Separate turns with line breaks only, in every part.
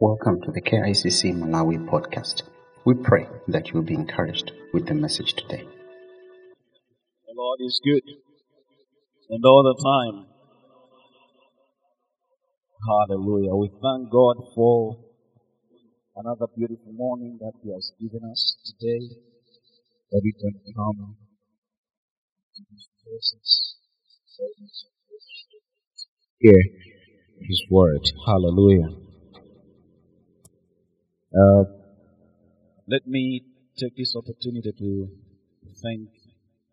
Welcome to the KICC Malawi podcast. We pray that you will be encouraged with the message today.
The Lord is good. And all the time. Hallelujah. We thank God for another beautiful morning that He has given us today. That we can come to His presence. Hear His word. Hallelujah. Uh, let me take this opportunity to thank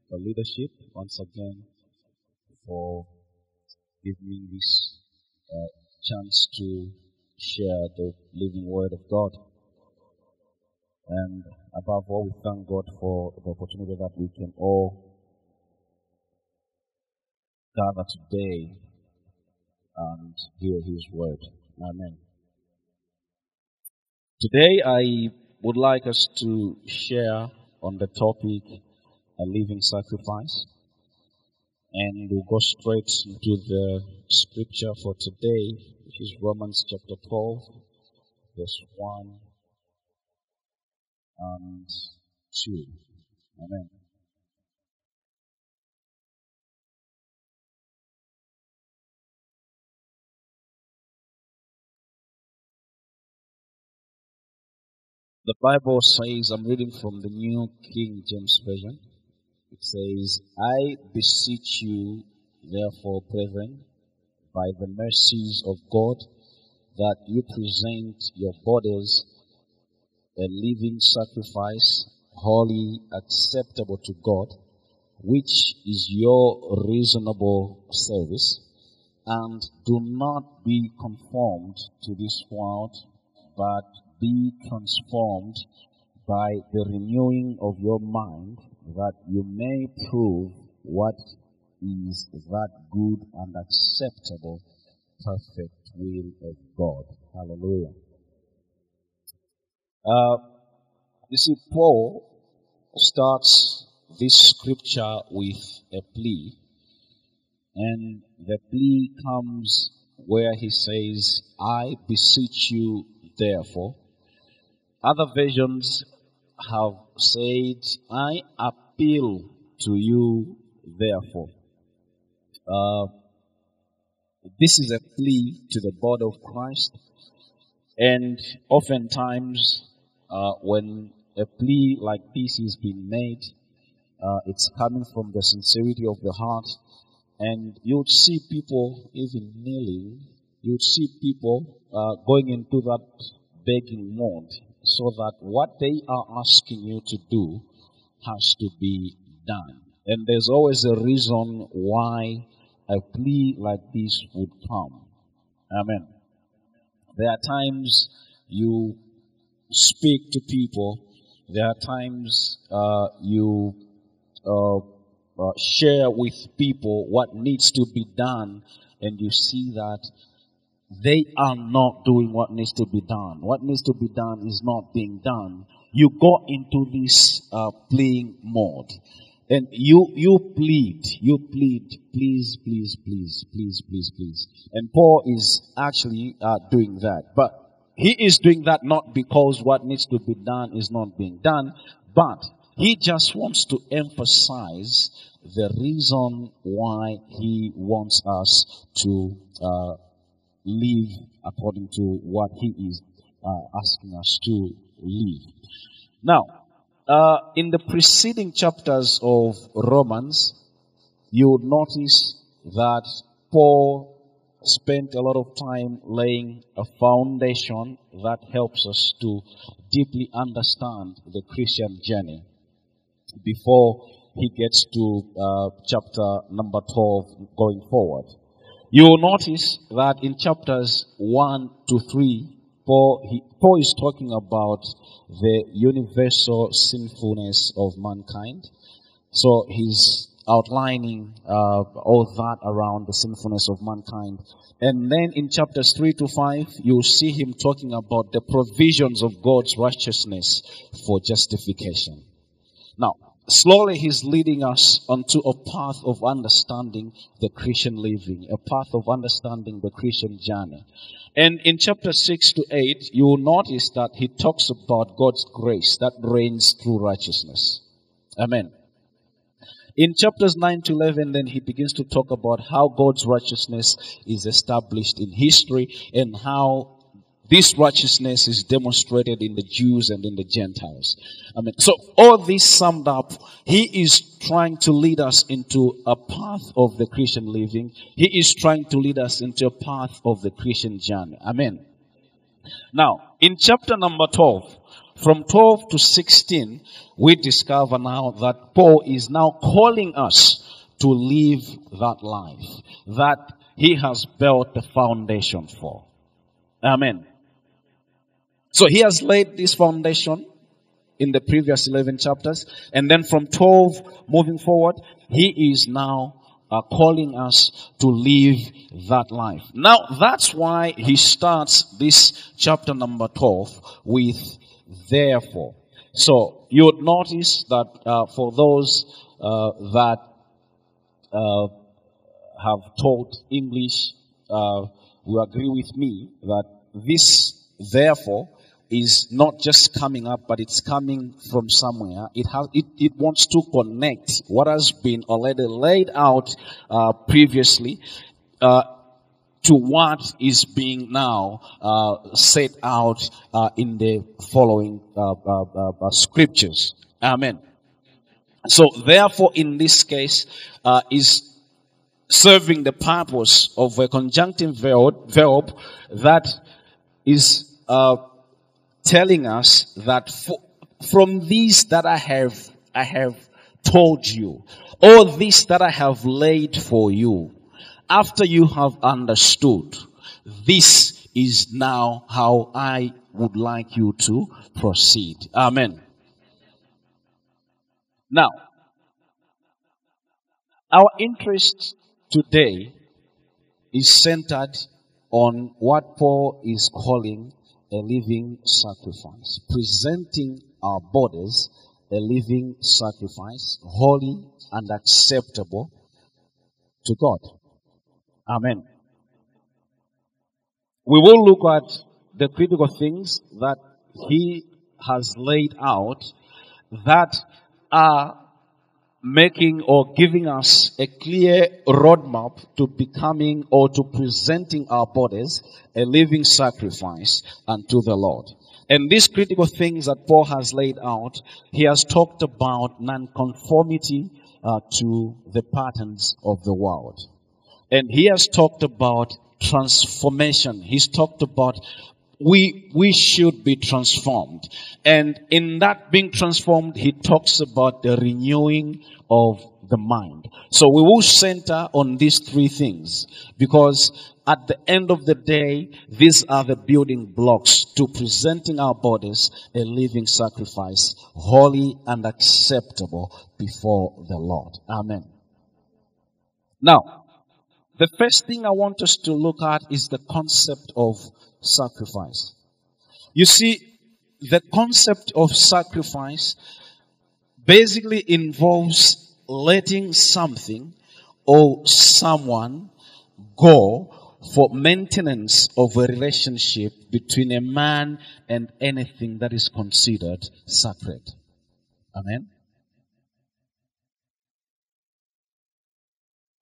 the leadership once again for giving me this uh, chance to share the living word of God. And above all, we thank God for the opportunity that we can all gather today and hear His word. Amen. Today, I would like us to share on the topic a living sacrifice. And we'll go straight into the scripture for today, which is Romans chapter 12, verse 1 and 2. Amen. The Bible says, I'm reading from the New King James Version. It says, I beseech you, therefore, brethren, by the mercies of God, that you present your bodies a living sacrifice, holy acceptable to God, which is your reasonable service, and do not be conformed to this world, but be transformed by the renewing of your mind that you may prove what is that good and acceptable, perfect will of God. Hallelujah. Uh, you see, Paul starts this scripture with a plea, and the plea comes where he says, I beseech you, therefore, other versions have said, I appeal to you, therefore. Uh, this is a plea to the body of Christ. And oftentimes, uh, when a plea like this is being made, uh, it's coming from the sincerity of the heart. And you'd see people even kneeling. You'd see people uh, going into that begging mode so that what they are asking you to do has to be done. And there's always a reason why a plea like this would come. Amen. There are times you speak to people. There are times uh, you uh, uh, share with people what needs to be done, and you see that they are not doing what needs to be done. What needs to be done is not being done. You go into this uh, playing mode. And you, you plead, you plead, please, please, please, please, please, please. And Paul is actually uh, doing that. But he is doing that not because what needs to be done is not being done, but he just wants to emphasize the reason why he wants us to uh, live according to what he is uh, asking us to live. Now, uh, in the preceding chapters of Romans, you would notice that Paul spent a lot of time laying a foundation that helps us to deeply understand the Christian journey before he gets to uh, chapter number 12 going forward. You will notice that in chapters 1 to 3, Paul, he, Paul is talking about the universal sinfulness of mankind. So he's outlining uh, all that around the sinfulness of mankind. And then in chapters 3 to 5, you'll see him talking about the provisions of God's righteousness for justification. Now, slowly he's leading us onto a path of understanding the Christian living, a path of understanding the Christian journey. And in chapter 6 to 8, you will notice that he talks about God's grace that reigns through righteousness. Amen. In chapters 9 to 11, then he begins to talk about how God's righteousness is established in history and how this righteousness is demonstrated in the Jews and in the Gentiles. I mean, so all this summed up, he is trying to lead us into a path of the Christian living. He is trying to lead us into a path of the Christian journey. Amen. Now, in chapter number 12, from 12 to 16, we discover now that Paul is now calling us to live that life that he has built the foundation for. Amen. So he has laid this foundation in the previous 11 chapters. And then from 12 moving forward, he is now uh, calling us to live that life. Now, that's why he starts this chapter number 12 with therefore. So, you would notice that uh, for those uh, that uh, have taught English, uh, will agree with me that this therefore is not just coming up, but it's coming from somewhere. It has, it, it wants to connect what has been already laid out uh, previously uh, to what is being now uh, set out uh, in the following uh, uh, scriptures. Amen. So, therefore, in this case, is serving the purpose of a conjunctive verb, verb that is uh, telling us that for, from these that I have, I have told you, all this that I have laid for you, after you have understood, this is now how I would like you to proceed. Amen. Now, our interest today is centered on what Paul is calling a living sacrifice, presenting our bodies a living sacrifice, holy and acceptable to God. Amen. We will look at the critical things that he has laid out that are making or giving us a clear roadmap to becoming or to presenting our bodies a living sacrifice unto the Lord. And these critical things that Paul has laid out, he has talked about nonconformity uh, to the patterns of the world. And he has talked about transformation. He's talked about we, we should be transformed. And in that being transformed, he talks about the renewing of the mind. So we will center on these three things because at the end of the day, these are the building blocks to presenting our bodies a living sacrifice, holy and acceptable before the Lord. Amen. Now, the first thing I want us to look at is the concept of sacrifice. You see, the concept of sacrifice basically involves letting something or someone go for maintenance of a relationship between a man and anything that is considered sacred. Amen.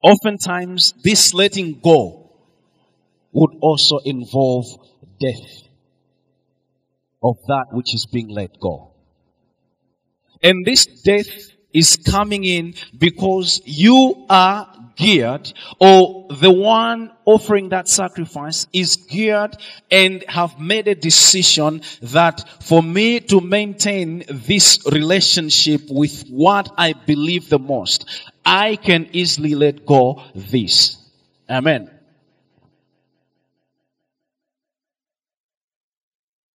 Oftentimes, this letting go would also involve death of that which is being let go. And this death is coming in because you are geared or the one offering that sacrifice is geared and have made a decision that for me to maintain this relationship with what I believe the most, I can easily let go this. Amen.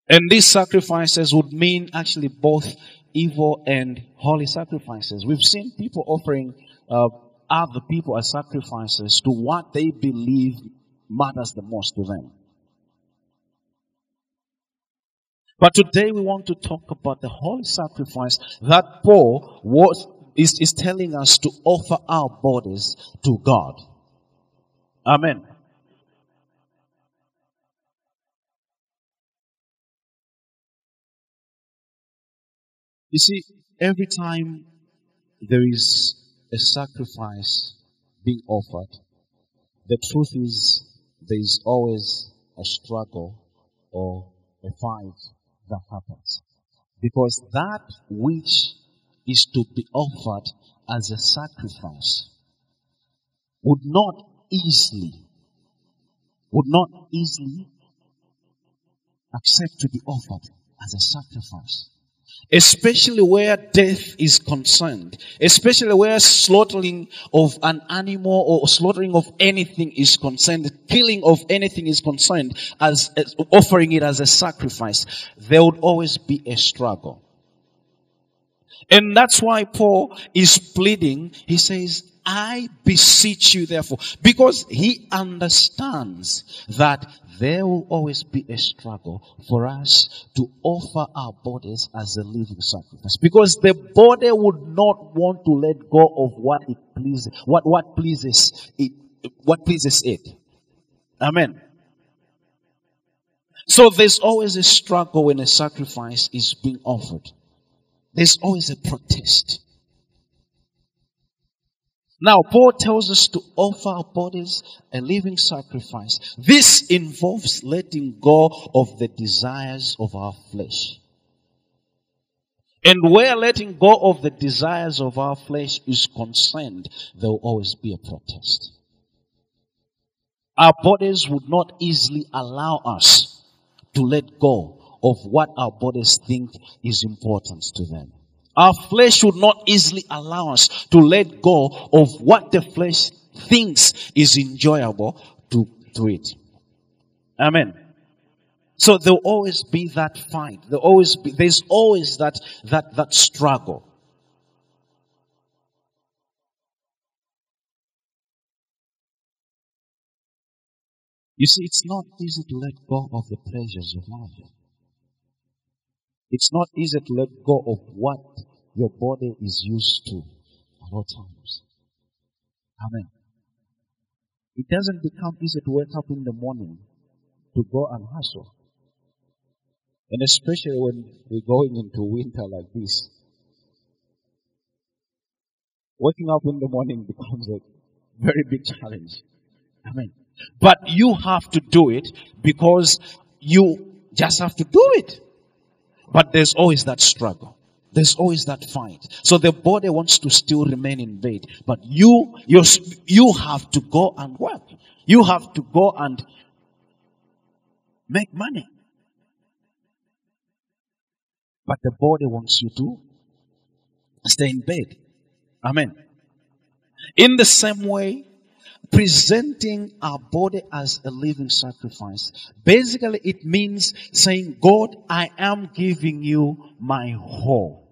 And these sacrifices would mean actually both evil and holy sacrifices. We've seen people offering uh, other people as sacrifices to what they believe matters the most to them. But today we want to talk about the holy sacrifice that Paul was is, is telling us to offer our bodies to God. Amen. You see, every time there is a sacrifice being offered, the truth is there is always a struggle or a fight that happens. Because that which is to be offered as a sacrifice would not easily, would not easily accept to be offered as a sacrifice especially where death is concerned, especially where slaughtering of an animal or slaughtering of anything is concerned, killing of anything is concerned, as, as offering it as a sacrifice, there would always be a struggle. And that's why Paul is pleading. He says, I beseech you therefore, because he understands that there will always be a struggle for us to offer our bodies as a living sacrifice. Because the body would not want to let go of what it pleases, what, what pleases it, what pleases it. Amen. So there's always a struggle when a sacrifice is being offered. There's always a protest. Now, Paul tells us to offer our bodies a living sacrifice. This involves letting go of the desires of our flesh. And where letting go of the desires of our flesh is concerned, there will always be a protest. Our bodies would not easily allow us to let go of what our bodies think is important to them. Our flesh would not easily allow us to let go of what the flesh thinks is enjoyable to, to it. Amen. So there'll always be that fight. There always be, there's always that, that, that struggle. You see, it's not easy to let go of the pleasures of life. It's not easy to let go of what your body is used to at all times. Amen. It doesn't become easy to wake up in the morning to go and hustle. And especially when we're going into winter like this. Waking up in the morning becomes a very big challenge. Amen. But you have to do it because you just have to do it. But there's always that struggle. There's always that fight. So the body wants to still remain in bed. But you, you, you have to go and work. You have to go and make money. But the body wants you to stay in bed. Amen. In the same way, presenting our body as a living sacrifice. Basically, it means saying, God, I am giving you my whole.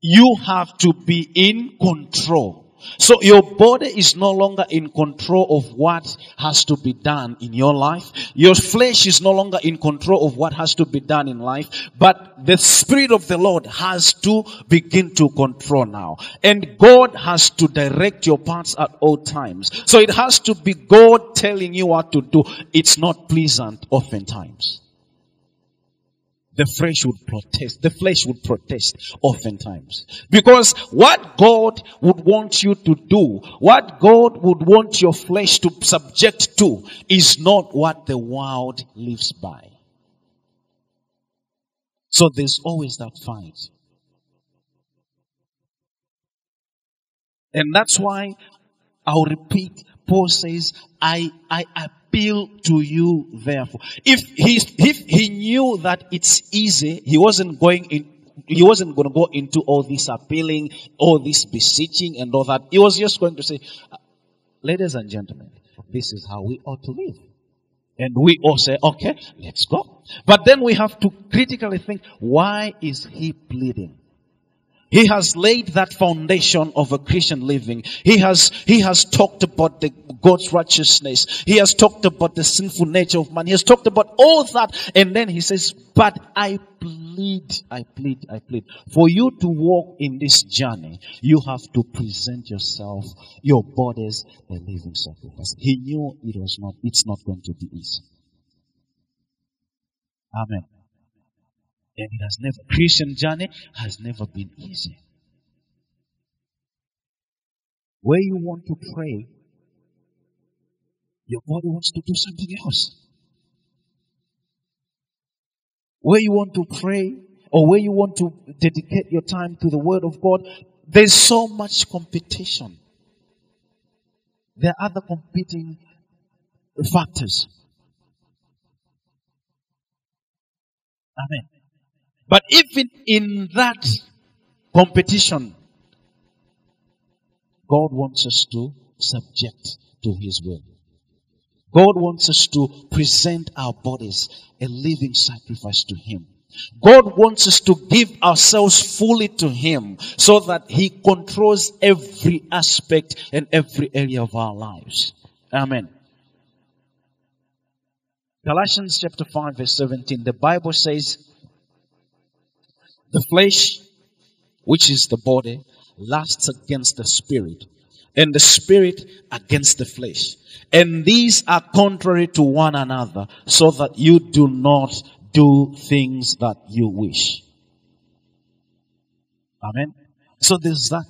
You have to be in control. So your body is no longer in control of what has to be done in your life. Your flesh is no longer in control of what has to be done in life. But the Spirit of the Lord has to begin to control now. And God has to direct your paths at all times. So it has to be God telling you what to do. It's not pleasant oftentimes the flesh would protest. The flesh would protest oftentimes. Because what God would want you to do, what God would want your flesh to subject to, is not what the world lives by. So there's always that fight. And that's why I'll repeat, Paul says, I, I, appeal to you therefore. If he, if he knew that it's easy, he wasn't going in, he wasn't going to go into all this appealing, all this beseeching and all that. He was just going to say, uh, ladies and gentlemen, this is how we ought to live. And we all say, okay, let's go. But then we have to critically think, why is he pleading? He has laid that foundation of a Christian living. He has, he has talked about the God's righteousness. He has talked about the sinful nature of man. He has talked about all that. And then he says, but I plead, I plead, I plead. For you to walk in this journey, you have to present yourself, your bodies, a living sacrifice. He knew it was not, it's not going to be easy. Amen. And it has never, Christian journey has never been easy. Where you want to pray, your body wants to do something else. Where you want to pray, or where you want to dedicate your time to the Word of God, there's so much competition. There are other competing factors. Amen. But even in that competition, God wants us to subject to His will. God wants us to present our bodies a living sacrifice to Him. God wants us to give ourselves fully to Him so that He controls every aspect and every area of our lives. Amen. Galatians chapter 5 verse 17, the Bible says, the flesh, which is the body, lusts against the spirit, and the spirit against the flesh. And these are contrary to one another, so that you do not do things that you wish. Amen. So there's that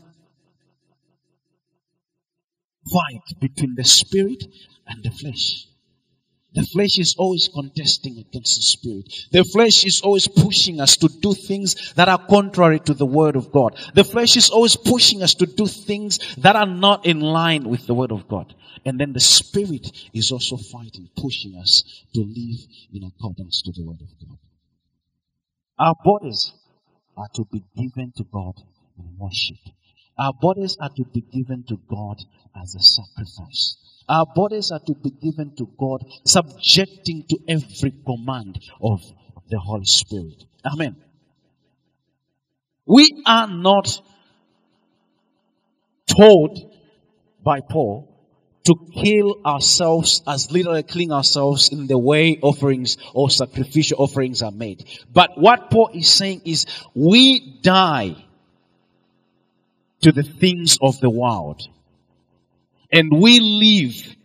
fight between the spirit and the flesh. The flesh is always contesting against the spirit. The flesh is always pushing us to do things that are contrary to the word of God. The flesh is always pushing us to do things that are not in line with the word of God. And then the spirit is also fighting, pushing us to live in accordance to the word of God. Our bodies are to be given to God in worship. Our bodies are to be given to God as a sacrifice. Our bodies are to be given to God, subjecting to every command of the Holy Spirit. Amen. We are not told by Paul to kill ourselves as literally killing ourselves in the way offerings or sacrificial offerings are made. But what Paul is saying is we die to the things of the world and we live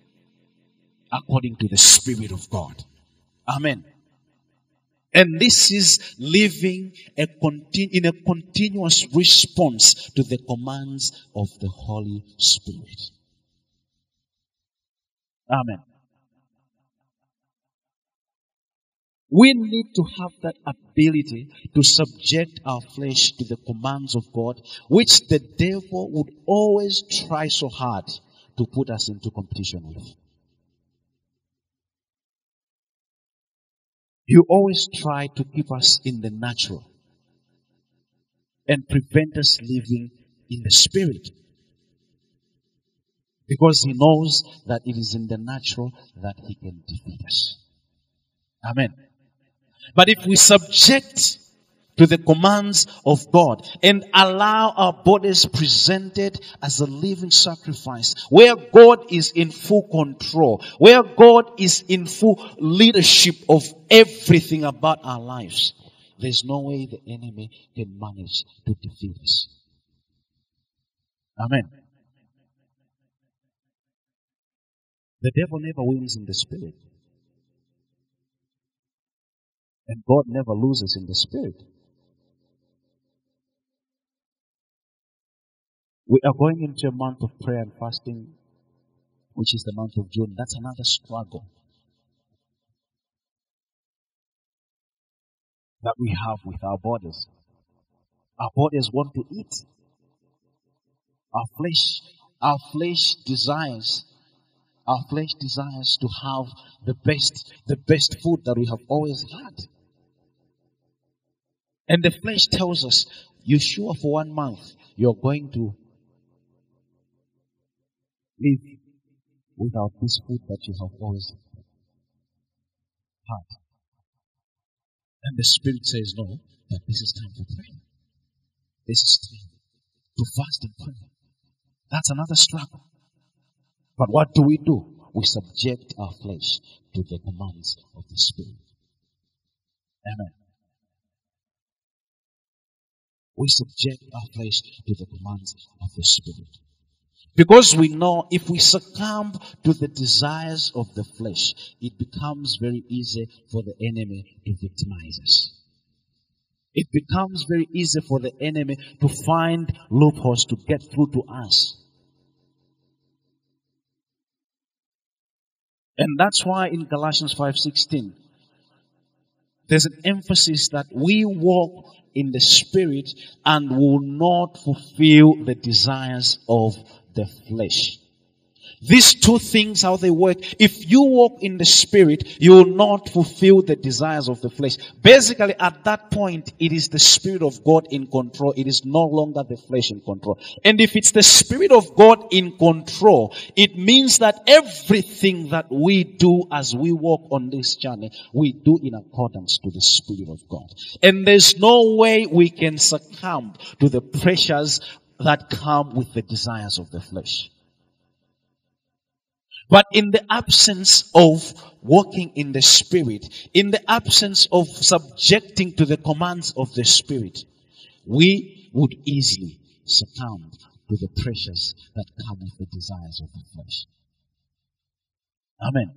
according to the Spirit of God. Amen. And this is living a continu- in a continuous response to the commands of the Holy Spirit. Amen. We need to have that ability to subject our flesh to the commands of God, which the devil would always try so hard to put us into competition with. You always try to keep us in the natural and prevent us living in the spirit. Because he knows that it is in the natural that he can defeat us. Amen. But if we subject to the commands of God and allow our bodies presented as a living sacrifice where God is in full control, where God is in full leadership of everything about our lives, there's no way the enemy can manage to defeat us. Amen. The devil never wins in the spirit. And God never loses in the spirit. We are going into a month of prayer and fasting, which is the month of June. That's another struggle that we have with our bodies. Our bodies want to eat. Our flesh, our flesh desires, our flesh desires to have the best, the best food that we have always had. And the flesh tells us, you sure for one month you're going to live without this food that you have always had. And the Spirit says, no, that this is time for prayer. This is time to fast and pray. That's another struggle. But what do we do? We subject our flesh to the commands of the Spirit. Amen. We subject our flesh to the commands of the Spirit. Because we know if we succumb to the desires of the flesh, it becomes very easy for the enemy to victimize us. It becomes very easy for the enemy to find loopholes to get through to us. And that's why in Galatians 5:16 there's an emphasis that we walk in the spirit and will not fulfill the desires of the flesh. These two things, how they work. If you walk in the spirit, you will not fulfill the desires of the flesh. Basically, at that point, it is the spirit of God in control. It is no longer the flesh in control. And if it's the spirit of God in control, it means that everything that we do as we walk on this journey, we do in accordance to the spirit of God. And there's no way we can succumb to the pressures that come with the desires of the flesh. But in the absence of walking in the Spirit, in the absence of subjecting to the commands of the Spirit, we would easily succumb to the pressures that come with the desires of the flesh. Amen.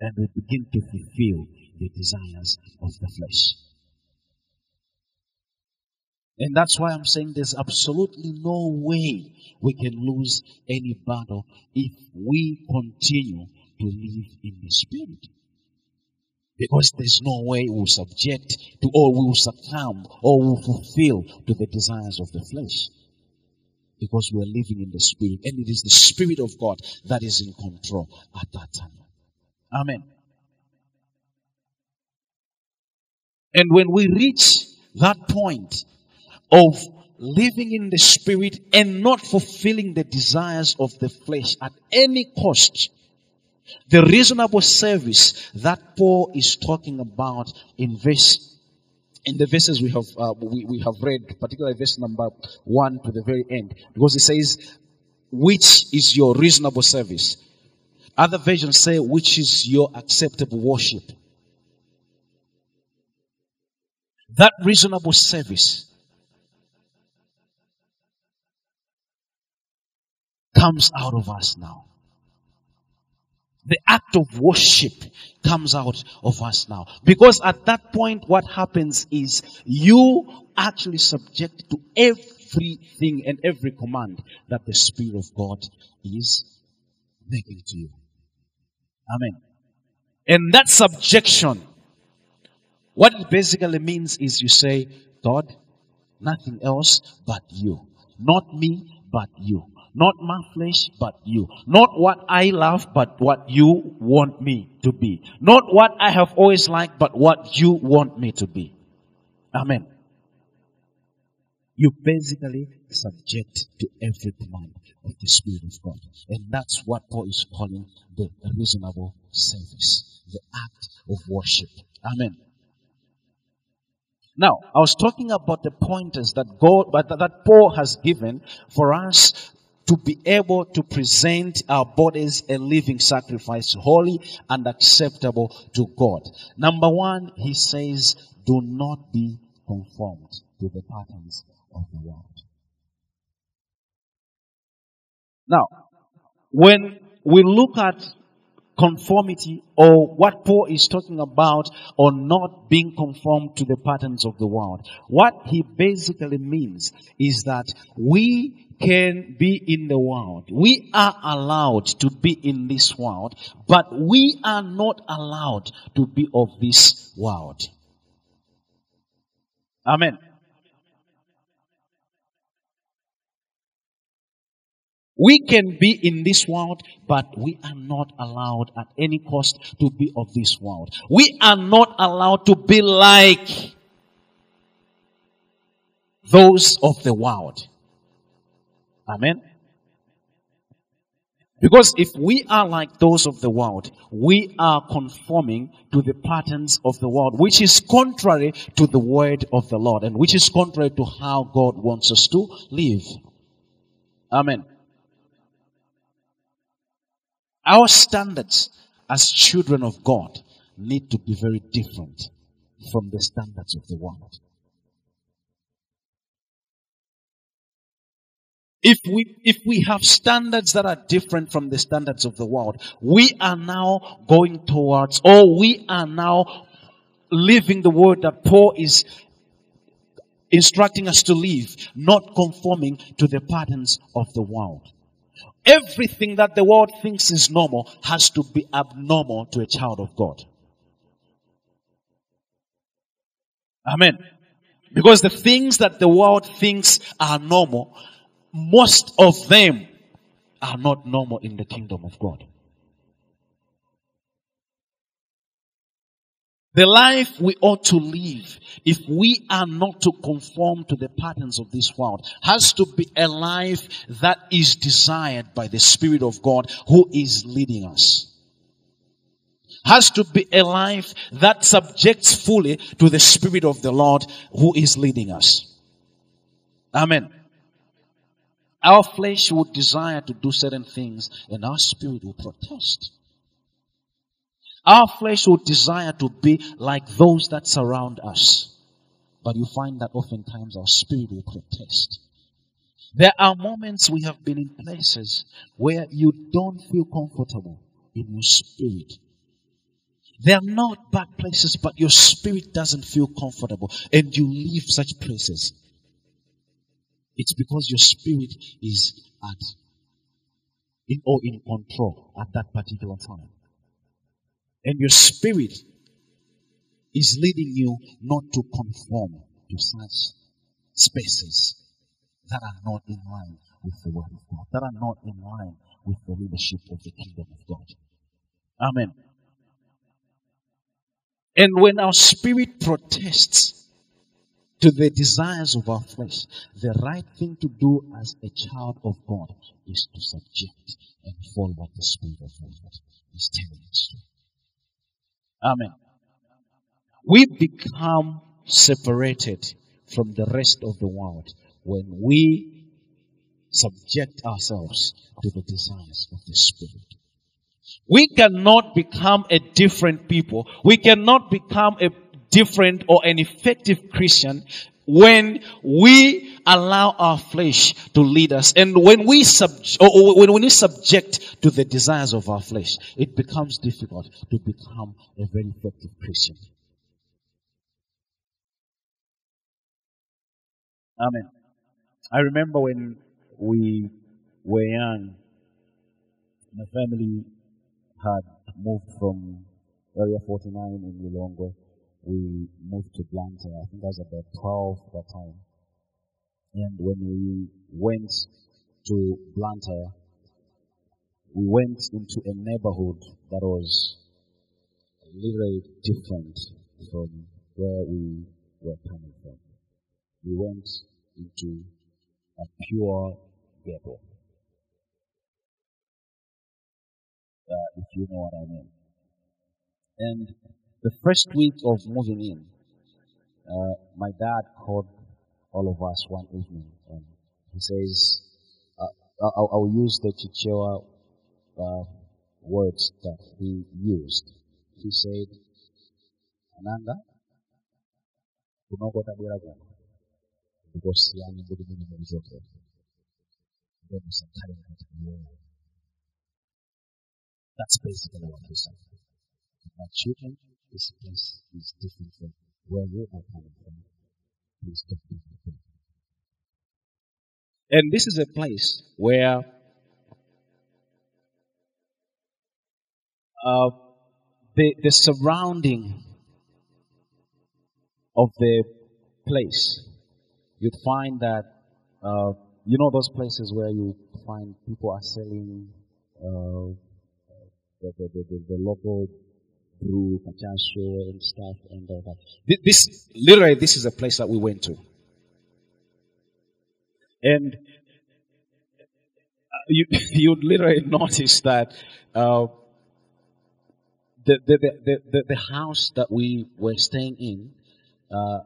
And we begin to fulfill the desires of the flesh. And that's why I'm saying there's absolutely no way we can lose any battle if we continue to live in the Spirit. Because there's no way we'll subject to or we'll succumb or we'll fulfill to the desires of the flesh. Because we're living in the Spirit. And it is the Spirit of God that is in control at that time. Amen. And when we reach that point, of living in the spirit and not fulfilling the desires of the flesh at any cost. The reasonable service that Paul is talking about in verse in the verses we have uh, we, we have read, particularly verse number one to the very end, because it says, "Which is your reasonable service?" Other versions say, "Which is your acceptable worship?" That reasonable service comes out of us now. The act of worship comes out of us now. Because at that point, what happens is you actually subject to everything and every command that the Spirit of God is making to you. Amen. And that subjection, what it basically means is you say, God, nothing else but you. Not me, but you. Not my flesh, but you. Not what I love, but what you want me to be. Not what I have always liked, but what you want me to be. Amen. You basically subject to every command of the Spirit of God. And that's what Paul is calling the reasonable service, the act of worship. Amen. Now, I was talking about the pointers that God, that Paul has given for us to be able to present our bodies a living sacrifice, holy and acceptable to God. Number one, he says, do not be conformed to the patterns of the world. Now, when we look at conformity or what Paul is talking about or not being conformed to the patterns of the world. What he basically means is that we can be in the world. We are allowed to be in this world, but we are not allowed to be of this world. Amen. We can be in this world, but we are not allowed at any cost to be of this world. We are not allowed to be like those of the world. Amen. Because if we are like those of the world, we are conforming to the patterns of the world, which is contrary to the word of the Lord and which is contrary to how God wants us to live. Amen. Our standards as children of God need to be very different from the standards of the world. If we, if we have standards that are different from the standards of the world, we are now going towards, or we are now living the word that Paul is instructing us to live, not conforming to the patterns of the world. Everything that the world thinks is normal has to be abnormal to a child of God. Amen. Because the things that the world thinks are normal most of them are not normal in the kingdom of God. The life we ought to live, if we are not to conform to the patterns of this world, has to be a life that is desired by the Spirit of God who is leading us. Has to be a life that subjects fully to the Spirit of the Lord who is leading us. Amen. Our flesh would desire to do certain things and our spirit will protest. Our flesh would desire to be like those that surround us. But you find that oftentimes our spirit will protest. There are moments we have been in places where you don't feel comfortable in your spirit. They are not bad places, but your spirit doesn't feel comfortable and you leave such places. It's because your spirit is at in or in control at that particular time. And your spirit is leading you not to conform to such spaces that are not in line with the word of God, that are not in line with the leadership of the kingdom of God. Amen. And when our spirit protests to the desires of our flesh. The right thing to do as a child of God is to subject and follow what the Spirit of God is telling us to. Amen. We become separated from the rest of the world when we subject ourselves to the desires of the Spirit. We cannot become a different people. We cannot become a different or an effective Christian when we allow our flesh to lead us. And when we sub or when we subject to the desires of our flesh it becomes difficult to become a very effective christian. Amen. I remember when we were young my family had moved from area 49 in Lilongwe we moved to Blantyre. I think I was about 12 at that time. And when we went to Blantyre, we went into a neighborhood that was literally different from where we were coming from. We went into a pure ghetto. Uh, if you know what I mean. And the first week of moving in, uh, my dad called all of us one evening and he says, uh, I'll, I'll, use the Chichewa uh, words that he used. He said, Ananda, kunokota bwera kuno ndikosiyana ndi kumene mulichokera then musakhale ngati iwowo that's basically what he said my children this place is different from where you are coming from. And this is a place where uh, the, the surrounding of the place, you'd find that, uh, you know, those places where you find people are selling uh, the, the, the, the, local through kachasu and stuff and all that. This, literally, this is a place that we went to. And you you'd literally notice that uh, the, the, the, the, the house that we were staying in uh,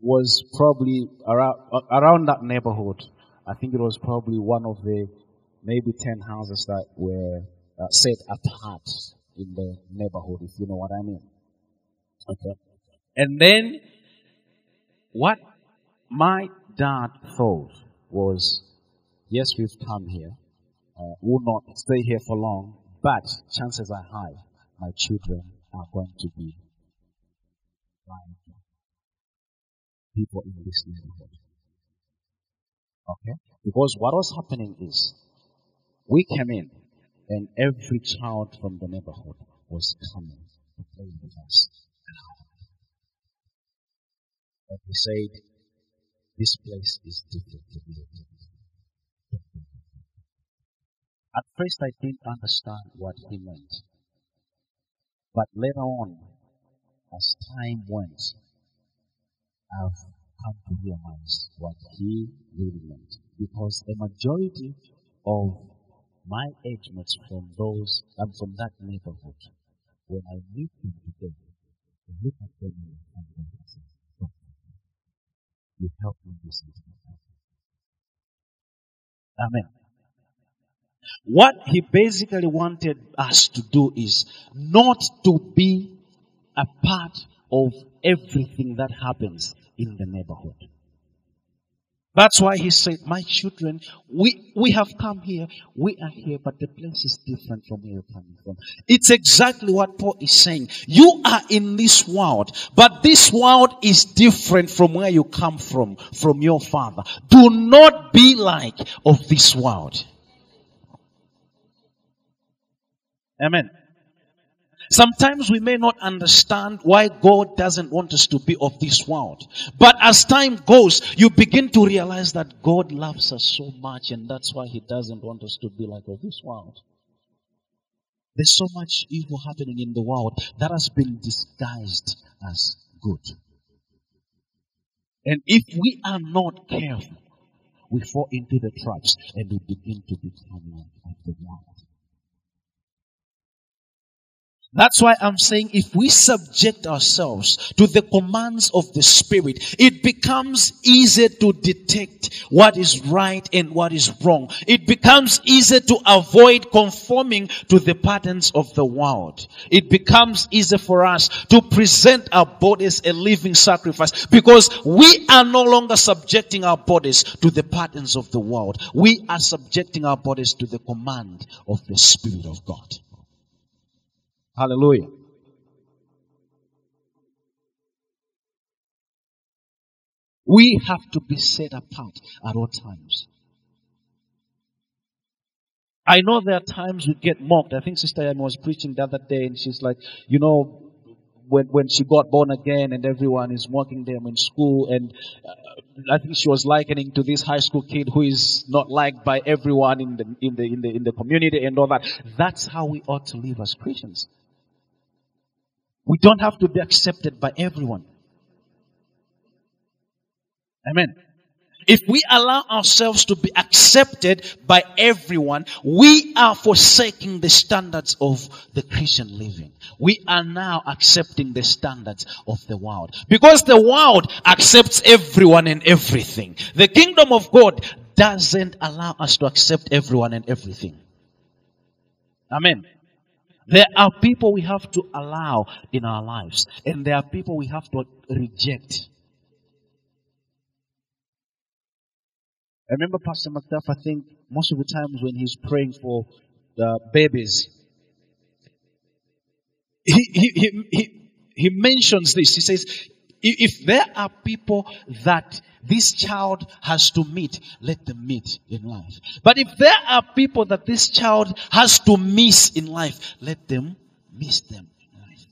was probably around around that neighborhood. I think it was probably one of the maybe ten houses that were uh, set apart in the neighborhood, if you know what I mean. Okay. And then what my dad thought was, yes, we've come here. Uh, we'll not stay here for long, but chances are high my children are going to be like people in this neighborhood. Okay? Because what was happening is, we came in, and every child from the neighborhood was coming to play with us. And he said, this place is different to be At first I didn't understand what he meant. But later on, as time went, I've come to realize what he really meant. Because a majority of my age mates from those, I'm from that neighborhood, when I meet them today, I look at them and say, you help me to. Amen. What he basically wanted us to do is not to be a part of everything that happens in the neighborhood. That's why he said, My children, we, we have come here, we are here, but the place is different from where you're coming from. It's exactly what Paul is saying. You are in this world, but this world is different from where you come from, from your father. Do not be like of this world. Amen. Sometimes we may not understand why God doesn't want us to be of this world. But as time goes, you begin to realize that God loves us so much and that's why He doesn't want us to be like of this world. There's so much evil happening in the world that has been disguised as good. And if we are not careful, we fall into the traps and we begin to become like the world. That's why I'm saying if we subject ourselves to the commands of the Spirit, it becomes easier to detect what is right and what is wrong. It becomes easier to avoid conforming to the patterns of the world. It becomes easier for us to present our bodies a living sacrifice because we are no longer subjecting our bodies to the patterns of the world. We are subjecting our bodies to the command of the Spirit of God. Hallelujah. We have to be set apart at all times. I know there are times we get mocked. I think Sister Anne was preaching the other day and she's like, you know, when, when she got born again and everyone is mocking them in school and uh, I think she was likening to this high school kid who is not liked by everyone in the, in the, in the, in the community and all that. That's how we ought to live as Christians. We don't have to be accepted by everyone. Amen. If we allow ourselves to be accepted by everyone, we are forsaking the standards of the Christian living. We are now accepting the standards of the world. Because the world accepts everyone and everything. The kingdom of God doesn't allow us to accept everyone and everything. Amen. There are people we have to allow in our lives, and there are people we have to reject. I remember Pastor McDuff, I think most of the times when he's praying for the babies, he, he, he, he, he mentions this. He says, if there are people that this child has to meet, let them meet in life. But if there are people that this child has to miss in life, let them miss them in life.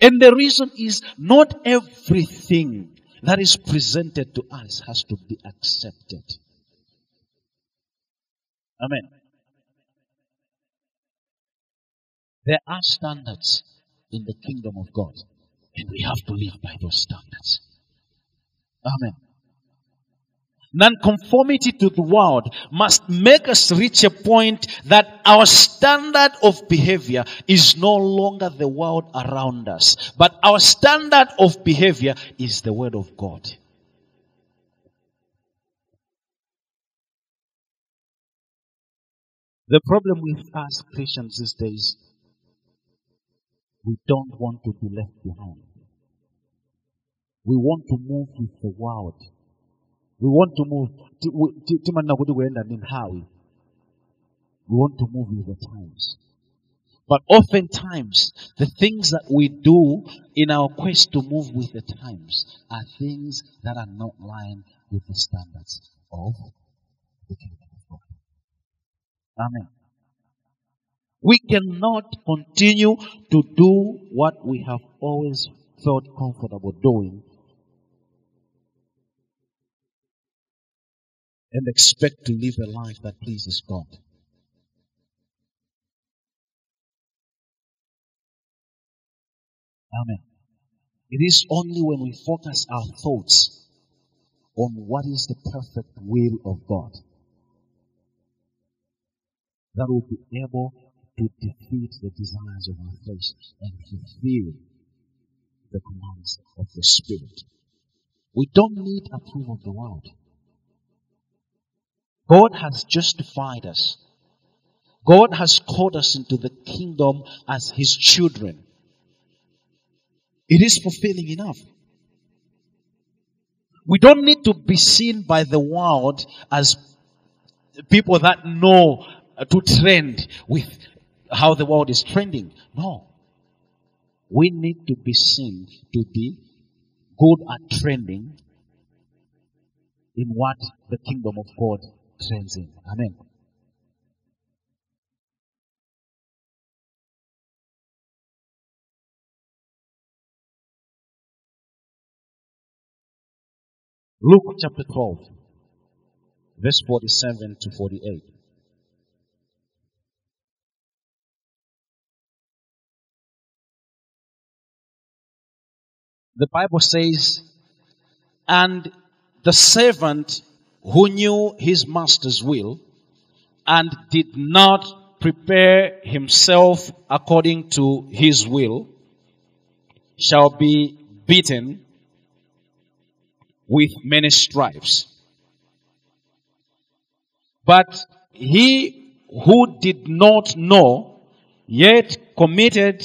And the reason is not everything that is presented to us has to be accepted. Amen. There are standards in the kingdom of God, and we have to live by those standards. Amen. Nonconformity to the world must make us reach a point that our standard of behavior is no longer the world around us, but our standard of behavior is the Word of God. The problem with us Christians these days, we don't want to be left behind. We want to move with the world. We want to move. We want to move with the times. But oftentimes, the things that we do in our quest to move with the times are things that are not lined with the standards of the kingdom of God. Amen. We cannot continue to do what we have always felt comfortable doing and expect to live a life that pleases God. Amen. It is only when we focus our thoughts on what is the perfect will of God that we'll be able to defeat the desires of our flesh and fulfill the commands of the Spirit. We don't need approval of the world. God has justified us. God has called us into the kingdom as His children. It is fulfilling enough. We don't need to be seen by the world as people that know uh, to trend with how the world is trending. No. We need to be seen to be good at trending in what the kingdom of God in. Amen. Luke chapter 12, verse 47 to 48. The Bible says, and the servant who knew his master's will and did not prepare himself according to his will shall be beaten with many stripes. But he who did not know yet committed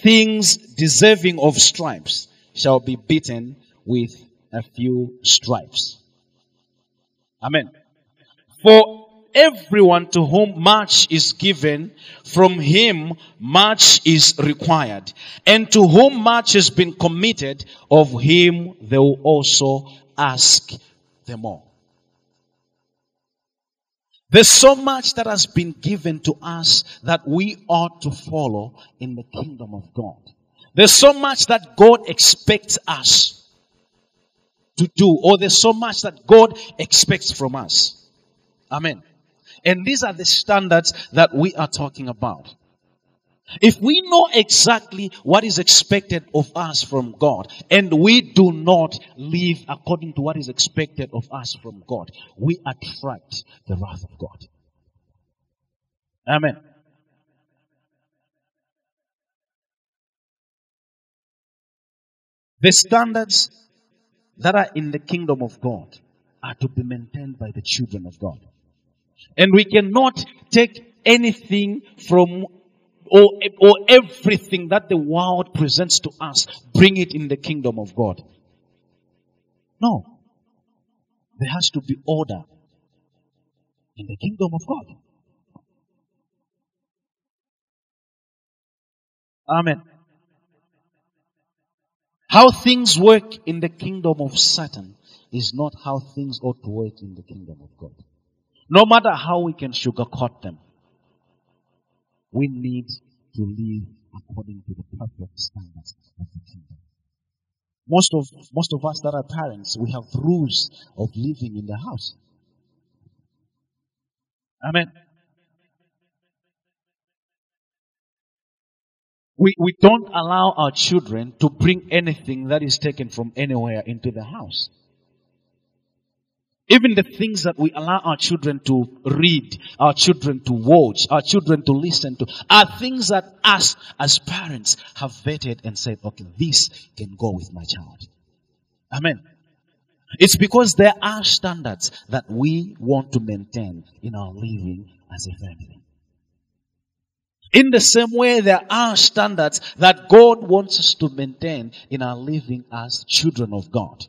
things deserving of stripes shall be beaten with a few stripes. Amen. For everyone to whom much is given, from him much is required. And to whom much has been committed, of him they will also ask the more. There's so much that has been given to us that we ought to follow in the kingdom of God. There's so much that God expects us to do, or there's so much that God expects from us. Amen. And these are the standards that we are talking about. If we know exactly what is expected of us from God and we do not live according to what is expected of us from God, we attract the wrath of God. Amen. The standards that are in the kingdom of God are to be maintained by the children of God. And we cannot take anything from or, or everything that the world presents to us, bring it in the kingdom of God. No. There has to be order in the kingdom of God. Amen. How things work in the kingdom of Satan is not how things ought to work in the kingdom of God. No matter how we can sugarcoat them, we need to live according to the perfect standards of the kingdom. Most of, most of us that are parents, we have rules of living in the house. Amen. We, we don't allow our children to bring anything that is taken from anywhere into the house. Even the things that we allow our children to read, our children to watch, our children to listen to, are things that us as parents have vetted and said, okay, this can go with my child. Amen. It's because there are standards that we want to maintain in our living as a family. In the same way, there are standards that God wants us to maintain in our living as children of God.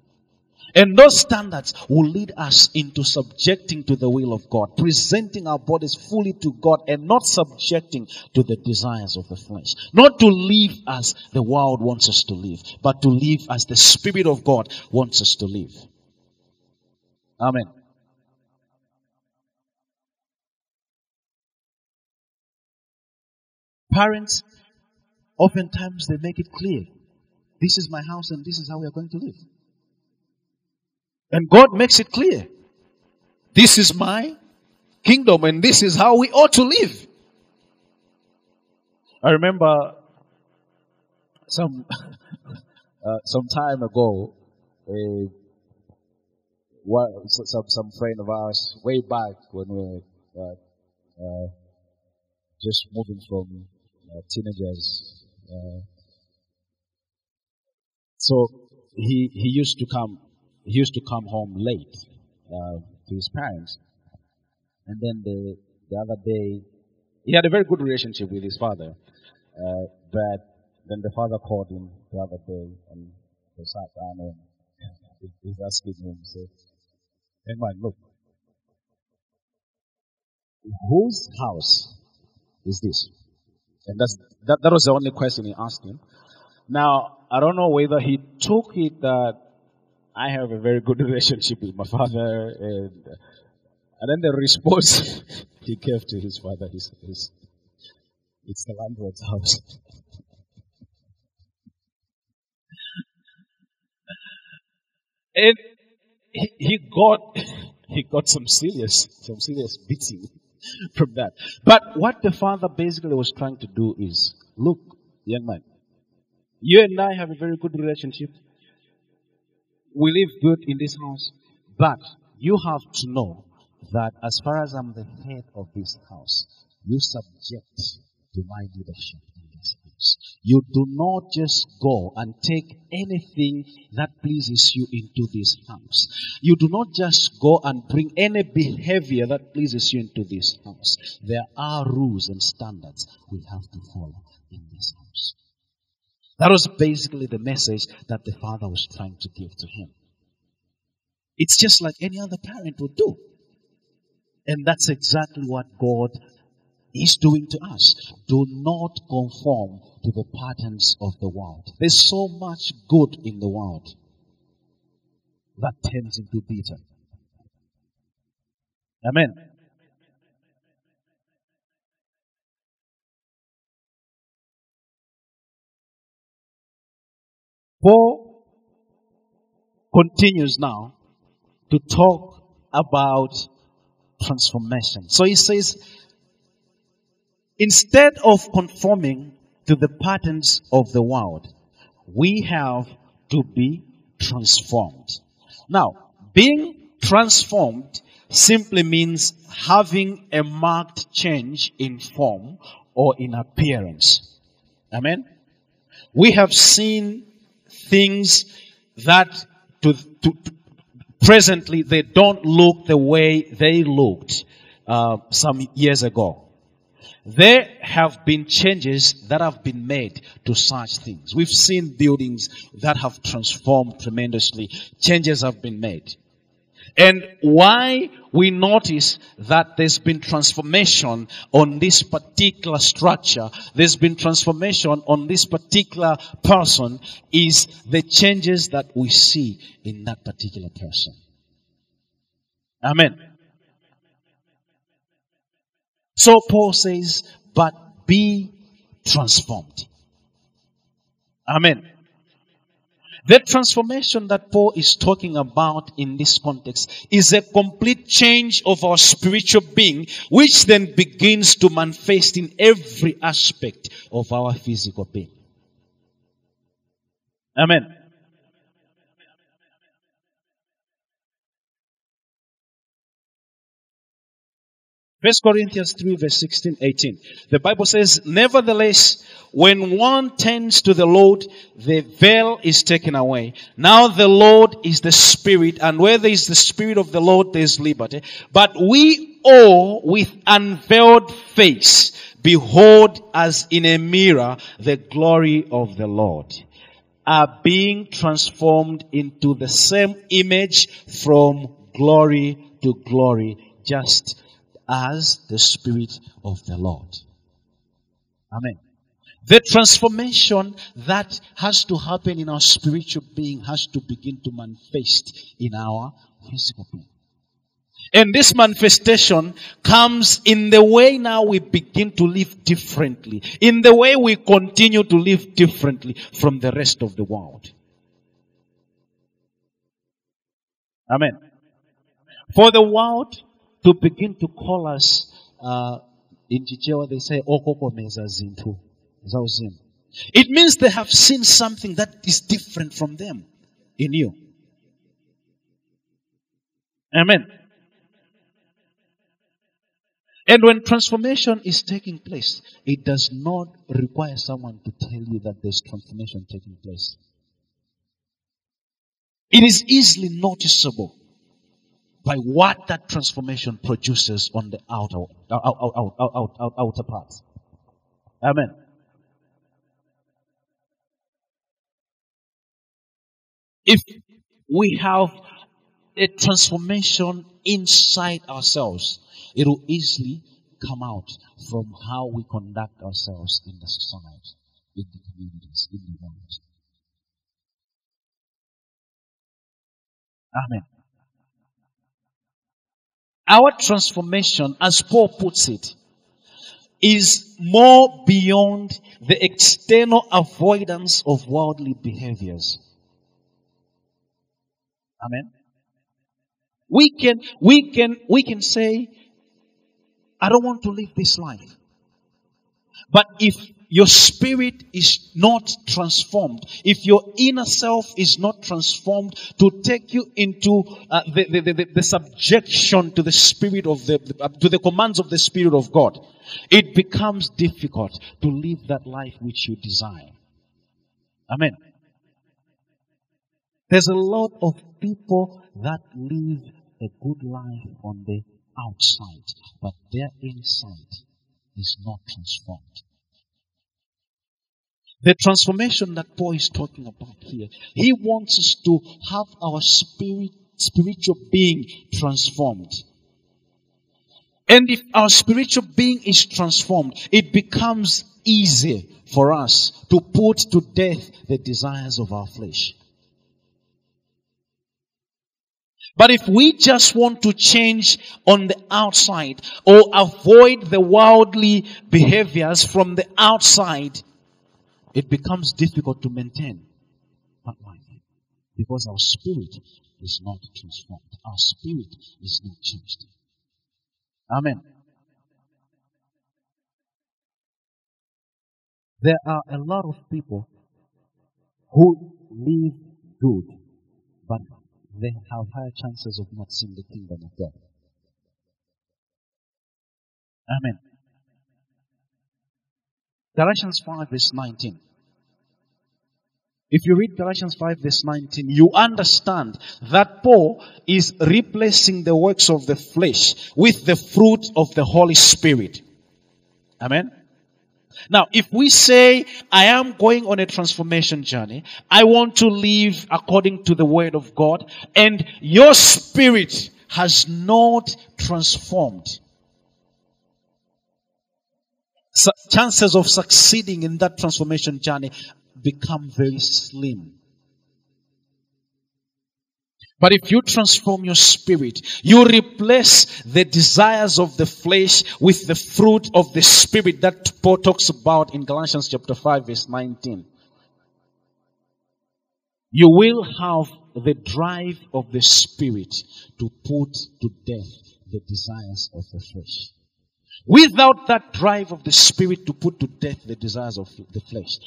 And those standards will lead us into subjecting to the will of God, presenting our bodies fully to God and not subjecting to the desires of the flesh. Not to live as the world wants us to live, but to live as the Spirit of God wants us to live. Amen. Parents, oftentimes they make it clear this is my house and this is how we are going to live. And God makes it clear. This is my kingdom and this is how we ought to live. I remember some uh, some time ago, a some some friend of ours way back when we were uh, uh, just moving from teenagers. Uh, so he he used to come he used to come home late uh, to his parents. And then the, the other day, he had a very good relationship with his father. Uh, but then the father called him the other day and they sat down and he's asking him, say, hey man, look, whose house is this? And that's, that, that was the only question he asked him. Now, I don't know whether he took it that I have a very good relationship with my father, and uh, and then the response he gave to his father is, is it's the landlord's house. and he, he got he got some serious some serious beating from that. But what the father basically was trying to do is, look, young man, you and I have a very good relationship we live good in this house, but you have to know that as far as I'm the head of this house, you subject to my leadership. You do not just go and take anything that pleases you into this house. You do not just go and bring any behavior that pleases you into this house. There are rules and standards we have to follow in this house. That was basically the message that the father was trying to give to him. It's just like any other parent would do. And that's exactly what God is doing to us. Do not conform to the patterns of the world. There's so much good in the world that turns into bitter. Amen. Paul continues now to talk about transformation. So he says, instead of conforming to the patterns of the world, we have to be transformed. Now, being transformed simply means having a marked change in form or in appearance. Amen? We have seen things that to, to, presently they don't look the way they looked uh, some years ago. There have been changes that have been made to such things. We've seen buildings that have transformed tremendously. Changes have been made. And why we notice that there's been transformation on this particular structure, there's been transformation on this particular person, is the changes that we see in that particular person. Amen. So Paul says, but be transformed. Amen. The transformation that Paul is talking about in this context is a complete change of our spiritual being, which then begins to manifest in every aspect of our physical being. Amen. First Corinthians 3 verse 16, 18. The Bible says, Nevertheless, when one turns to the Lord, the veil is taken away. Now the Lord is the Spirit, and where there is the Spirit of the Lord, there is liberty. But we all, with unveiled face, behold as in a mirror the glory of the Lord, are being transformed into the same image from glory to glory, just as the Spirit of the Lord. Amen. The transformation that has to happen in our spiritual being has to begin to manifest in our physical being. And this manifestation comes in the way now we begin to live differently, in the way we continue to live differently from the rest of the world. Amen. For the world to begin to call us, uh, in Chichewa they say, zintu. It means they have seen something that is different from them in you. Amen. And when transformation is taking place, it does not require someone to tell you that there's transformation taking place. It is easily noticeable by what that transformation produces on the outer, outer, outer, outer part. Amen. If we have a transformation inside ourselves, it will easily come out from how we conduct ourselves in the society, in the communities, in the world. Amen. Our transformation, as Paul puts it, is more beyond the external avoidance of worldly behaviors. Amen. We can, we can, we can say, I don't want to live this life. But if your spirit is not transformed, if your inner self is not transformed to take you into uh, the, the, the, the, subjection to the spirit of the, uh, to the commands of the spirit of God, it becomes difficult to live that life which you desire. Amen. There's a lot of people that live a good life on the outside, but their inside is not transformed. The transformation that Paul is talking about here, he wants us to have our spirit, spiritual being transformed. And if our spiritual being is transformed, it becomes easy for us to put to death the desires of our flesh. But if we just want to change on the outside or avoid the worldly behaviors from the outside, it becomes difficult to maintain that life because our spirit is not transformed. Our spirit is not changed. Amen. There are a lot of people who live good, but they have higher chances of not seeing the kingdom of God. Amen. Galatians 5 verse 19. If you read Galatians 5 verse 19, you understand that Paul is replacing the works of the flesh with the fruit of the Holy Spirit. Amen. Now, if we say, I am going on a transformation journey, I want to live according to the word of God, and your spirit has not transformed, chances of succeeding in that transformation journey become very slim. But if you transform your spirit, you replace the desires of the flesh with the fruit of the spirit that Paul talks about in Galatians chapter 5 verse 19. You will have the drive of the spirit to put to death the desires of the flesh. Without that drive of the spirit to put to death the desires of the flesh,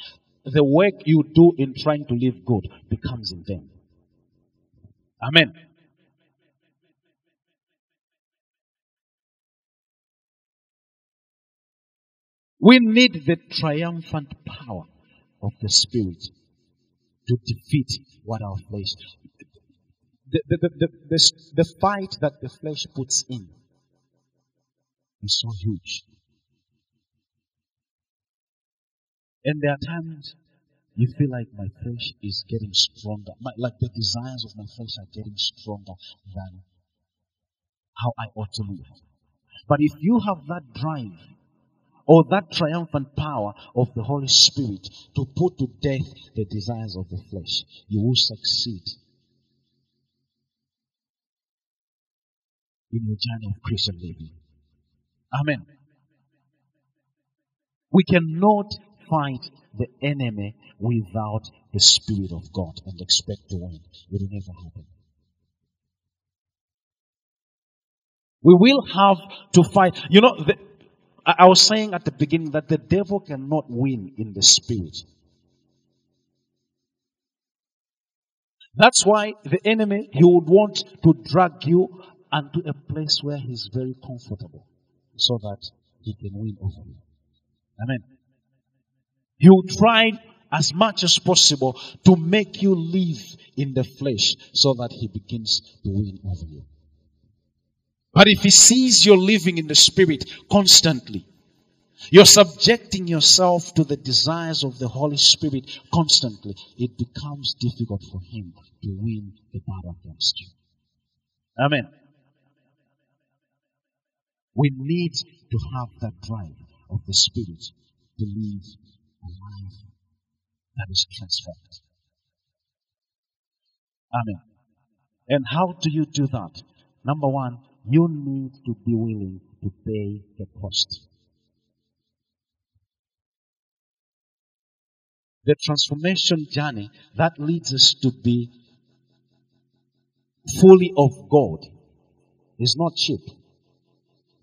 the work you do in trying to live good becomes in vain. Amen We need the triumphant power of the Spirit to defeat what our flesh. The, the, the, the, the, the fight that the flesh puts in is so huge. And there are times you feel like my flesh is getting stronger. My, like the desires of my flesh are getting stronger than how I ought to live. But if you have that drive or that triumphant power of the Holy Spirit to put to death the desires of the flesh, you will succeed in your journey of Christian living. Amen. We cannot fight the enemy without the Spirit of God and expect to win. It will never happen. We will have to fight. You know, the, I was saying at the beginning that the devil cannot win in the spirit. That's why the enemy, he would want to drag you unto a place where he's very comfortable so that he can win over you. Amen. He will try as much as possible to make you live in the flesh so that he begins to win over you. But if he sees you're living in the spirit constantly, you're subjecting yourself to the desires of the Holy Spirit constantly, it becomes difficult for him to win the battle against you. Amen. We need to have that drive of the Spirit to live life that is transformed. Amen. And how do you do that? Number one, you need to be willing to pay the cost. The transformation journey that leads us to be fully of God is not cheap.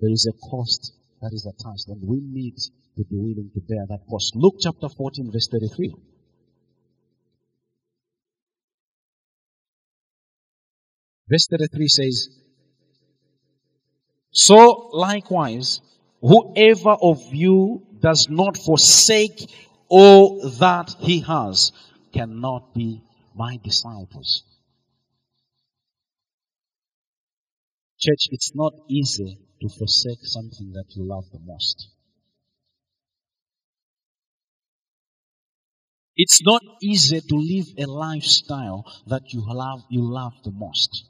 There is a cost that is attached, and we need to be willing to bear that cost. Luke chapter 14, verse 33. Verse 33 says, So likewise, whoever of you does not forsake all that he has cannot be my disciples. Church, it's not easy to forsake something that you love the most. It's not easy to live a lifestyle that you love, you love the most.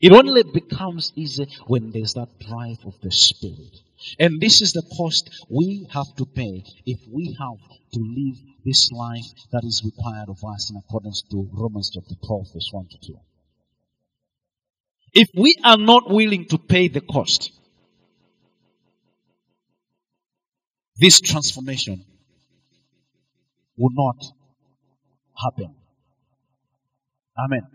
It only becomes easy when there's that drive of the Spirit. And this is the cost we have to pay if we have to live this life that is required of us in accordance to Romans chapter 12, verse 1 to 2. If we are not willing to pay the cost, this transformation will not happen. Amen.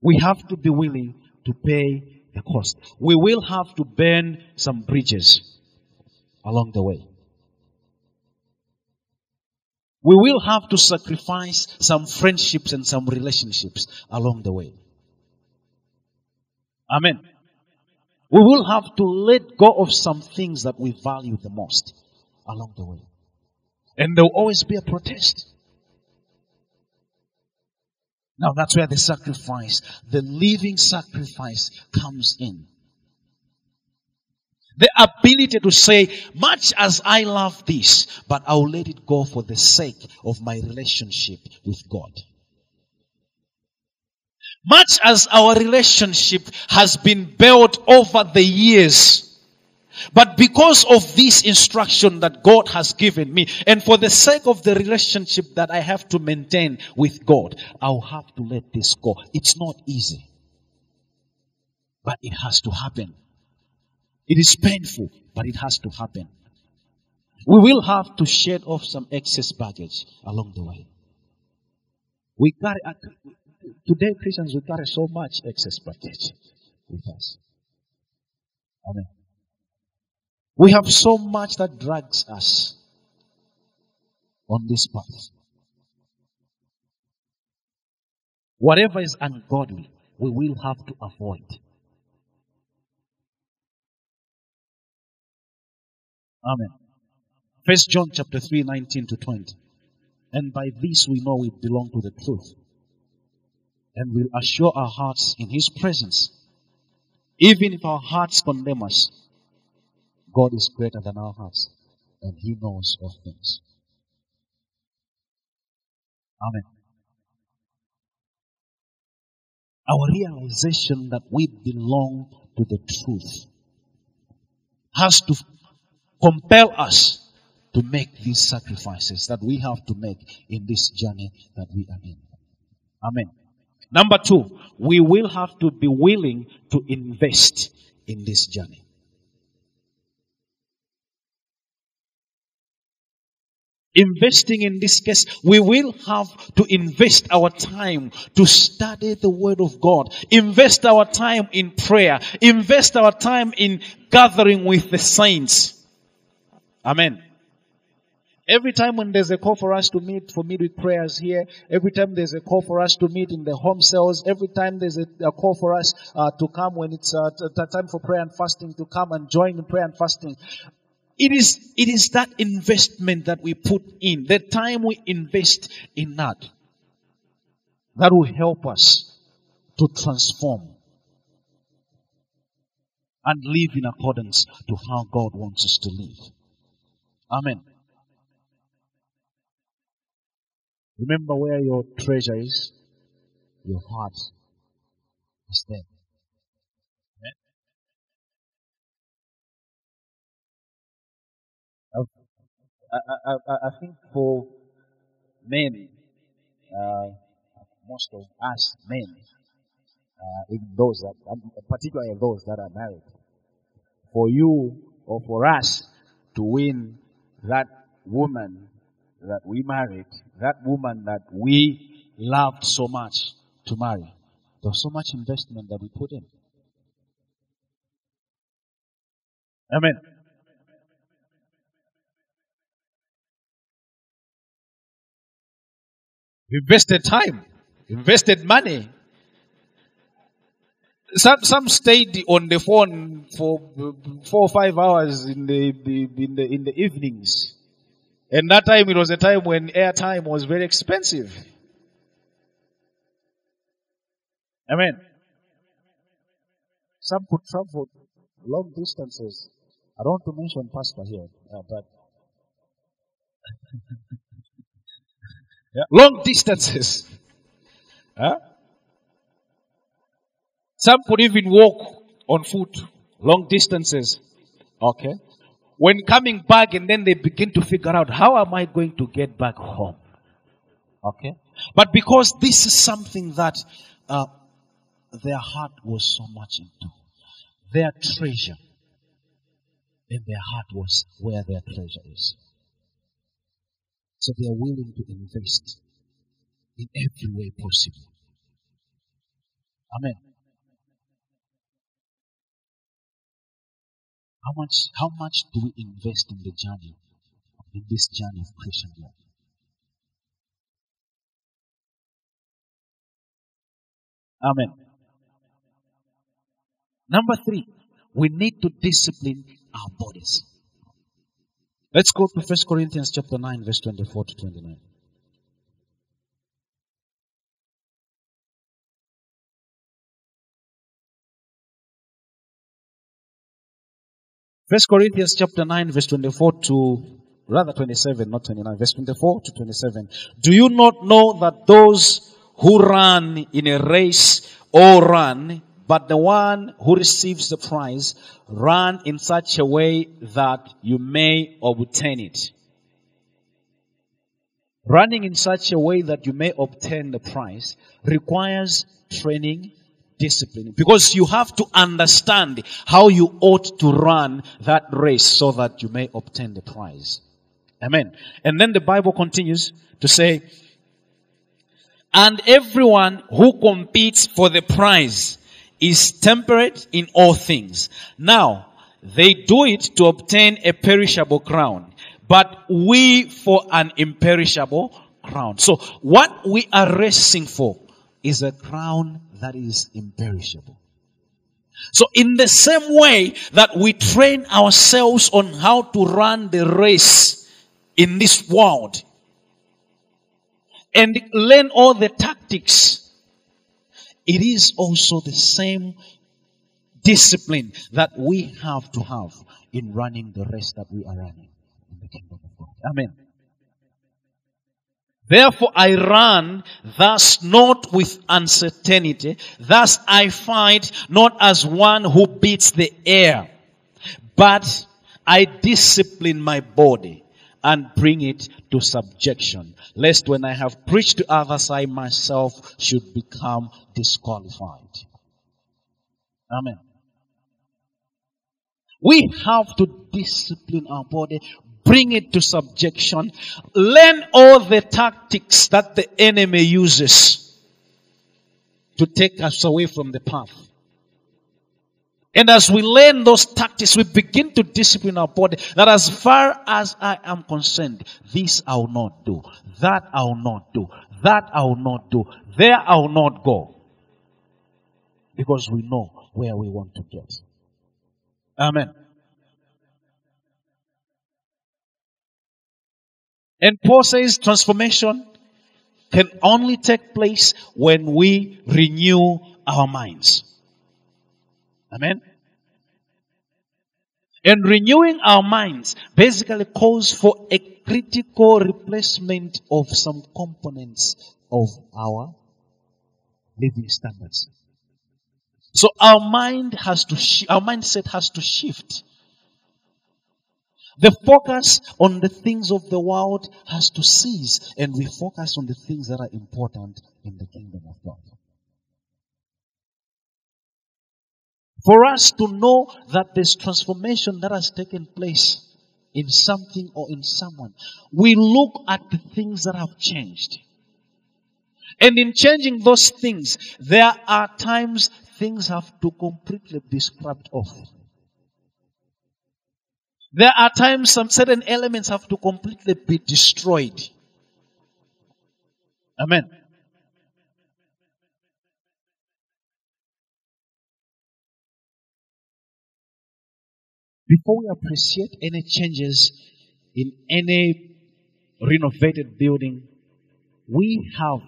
We have to be willing to pay the cost. We will have to burn some bridges along the way. We will have to sacrifice some friendships and some relationships along the way. Amen. We will have to let go of some things that we value the most along the way. And there will always be a protest. Now that's where the sacrifice, the living sacrifice comes in. The ability to say, much as I love this, but I'll let it go for the sake of my relationship with God. Much as our relationship has been built over the years, but because of this instruction that God has given me, and for the sake of the relationship that I have to maintain with God, I'll have to let this go. It's not easy. But it has to happen. It is painful, but it has to happen. We will have to shed off some excess baggage along the way. We carry, today Christians, we carry so much excess baggage with us. Amen. We have so much that drags us on this path. Whatever is ungodly, we will have to avoid. Amen. First John chapter 3, 19 to 20. And by this we know we belong to the truth. And will assure our hearts in his presence. Even if our hearts condemn us, God is greater than our hearts. And he knows all things. Amen. Our realization that we belong to the truth has to compel us to make these sacrifices that we have to make in this journey that we are in. Amen. Number two, we will have to be willing to invest in this journey. investing in this case, we will have to invest our time to study the Word of God, invest our time in prayer, invest our time in gathering with the saints. Amen. Every time when there's a call for us to meet for midweek prayers here, every time there's a call for us to meet in the home cells, every time there's a, a call for us uh, to come when it's uh, t- t- time for prayer and fasting to come and join in prayer and fasting, it is, it is that investment that we put in, the time we invest in that, that will help us to transform and live in accordance to how God wants us to live. Amen. Remember where your treasure is? Your heart is there. I, I, I, I think for men, uh, most of us men, uh, even those that, particularly those that are married, for you or for us to win that woman that we married, that woman that we loved so much to marry, there's so much investment that we put in. Amen. We invested time, invested money. Some some stayed on the phone for four or five hours in the, the in the in the evenings, and that time it was a time when airtime was very expensive. Amen. Some could travel long distances. I don't want to mention pastor here, uh, but Yeah. Long distances. Huh? Some could even walk on foot long distances. Okay. When coming back and then they begin to figure out how am I going to get back home? Okay. But because this is something that uh, their heart was so much into, their treasure in their heart was where their treasure is. So they are willing to invest in every way possible. Amen. Much, how much do we invest in the journey, in this journey of Christian life? Amen. Number three, we need to discipline our bodies. Let's go to 1 Corinthians chapter 9, verse 24 to 29. First Corinthians chapter 9, verse 24 to rather 27, not 29, verse 24 to 27. Do you not know that those who run in a race all run, but the one who receives the prize run in such a way that you may obtain it. Running in such a way that you may obtain the prize requires training, discipline. Because you have to understand how you ought to run that race so that you may obtain the prize. Amen. And then the Bible continues to say, and everyone who competes for the prize is temperate in all things. Now, they do it to obtain a perishable crown, but we for an imperishable crown. So what we are racing for is a crown that is imperishable. So in the same way that we train ourselves on how to run the race in this world and learn all the tactics, it is also the same discipline that we have to have in running the race that we are running in the kingdom of God. Amen. Therefore I run thus not with uncertainty. Thus I fight not as one who beats the air, but I discipline my body and bring it to subjection, lest when I have preached to others, I myself should become disqualified. Amen. We have to discipline our body, bring it to subjection, learn all the tactics that the enemy uses to take us away from the path. And as we learn those tactics, we begin to discipline our body that as far as I am concerned, this I will not do, that I will not do, that I will not do, there I will not go. Because we know where we want to get. Amen. And Paul says transformation can only take place when we renew our minds. Amen. And renewing our minds basically calls for a critical replacement of some components of our living standards. So our mind has to, sh- our mindset has to shift. The focus on the things of the world has to cease and we focus on the things that are important in the kingdom of God. For us to know that there's transformation that has taken place in something or in someone, we look at the things that have changed. And in changing those things, there are times things have to completely be scrubbed off. There are times some certain elements have to completely be destroyed. Amen. Before we appreciate any changes in any renovated building, we have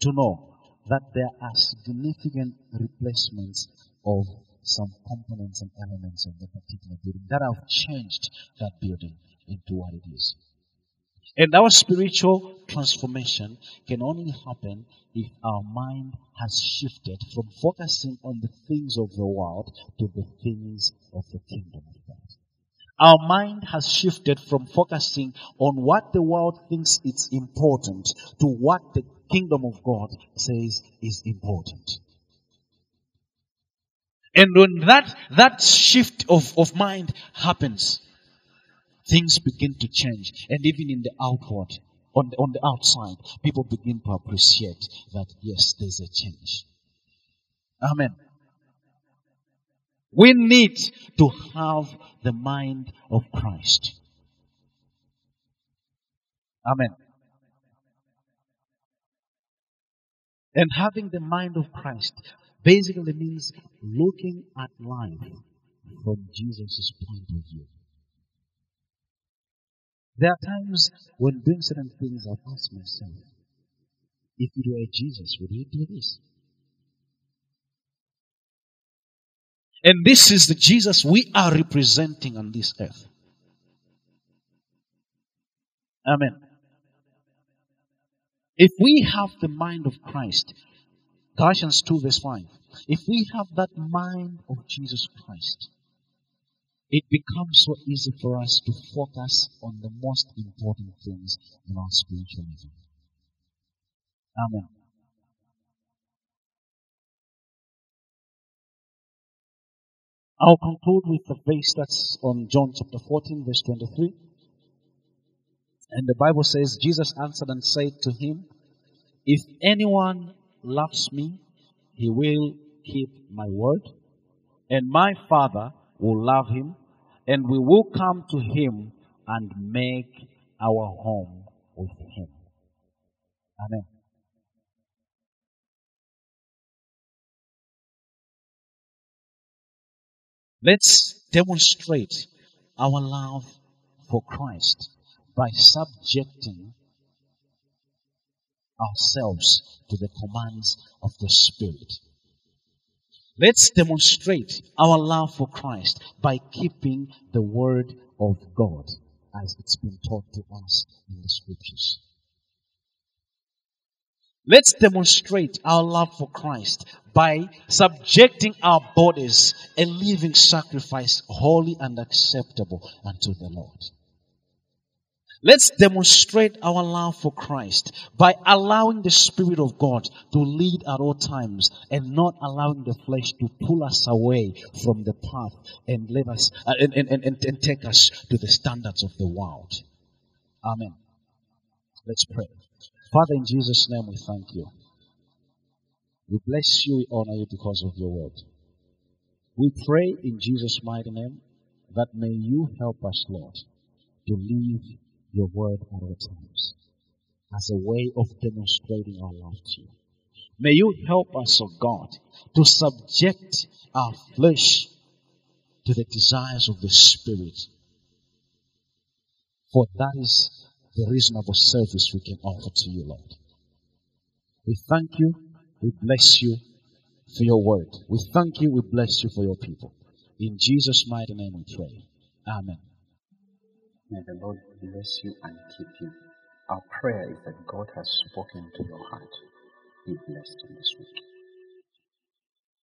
to know that there are significant replacements of some components and elements of the particular building that have changed that building into what it is. And our spiritual transformation can only happen if our mind has shifted from focusing on the things of the world to the things of the kingdom of God. Our mind has shifted from focusing on what the world thinks is important to what the kingdom of God says is important. And when that, that shift of, of mind happens, things begin to change. And even in the outward, on the, on the outside, people begin to appreciate that yes, there's a change. Amen. We need to have the mind of Christ. Amen. And having the mind of Christ basically means looking at life from Jesus' point of view. There are times when doing certain things I've asked myself, if you were Jesus, would you do this? And this is the Jesus we are representing on this earth. Amen. If we have the mind of Christ, Galatians 2 verse 5. If we have that mind of Jesus Christ, it becomes so easy for us to focus on the most important things in our spiritual living. Amen. I'll conclude with the verse that's on John chapter 14, verse 23. And the Bible says, Jesus answered and said to him, If anyone loves me, he will keep my word, and my Father will love him, and we will come to him and make our home with him. Amen. Let's demonstrate our love for Christ by subjecting ourselves to the commands of the Spirit. Let's demonstrate our love for Christ by keeping the Word of God as it's been taught to us in the Scriptures. Let's demonstrate our love for Christ by subjecting our bodies a living sacrifice, holy and acceptable unto the Lord. Let's demonstrate our love for Christ by allowing the Spirit of God to lead at all times and not allowing the flesh to pull us away from the path and let us uh, and, and, and, and take us to the standards of the world. Amen. Let's pray. Father, in Jesus' name, we thank you. We bless you, we honor you because of your word. We pray in Jesus' mighty name that may you help us, Lord, to live your word at all times as a way of demonstrating our love to you. May you help us, O oh God, to subject our flesh to the desires of the Spirit. For that is the reasonable service we can offer to you, Lord. We thank you. We bless you for your word. We thank you. We bless you for your people. In Jesus' mighty name we pray. Amen.
May the Lord bless you and keep you. Our prayer is that God has spoken to your heart. Be blessed in this week.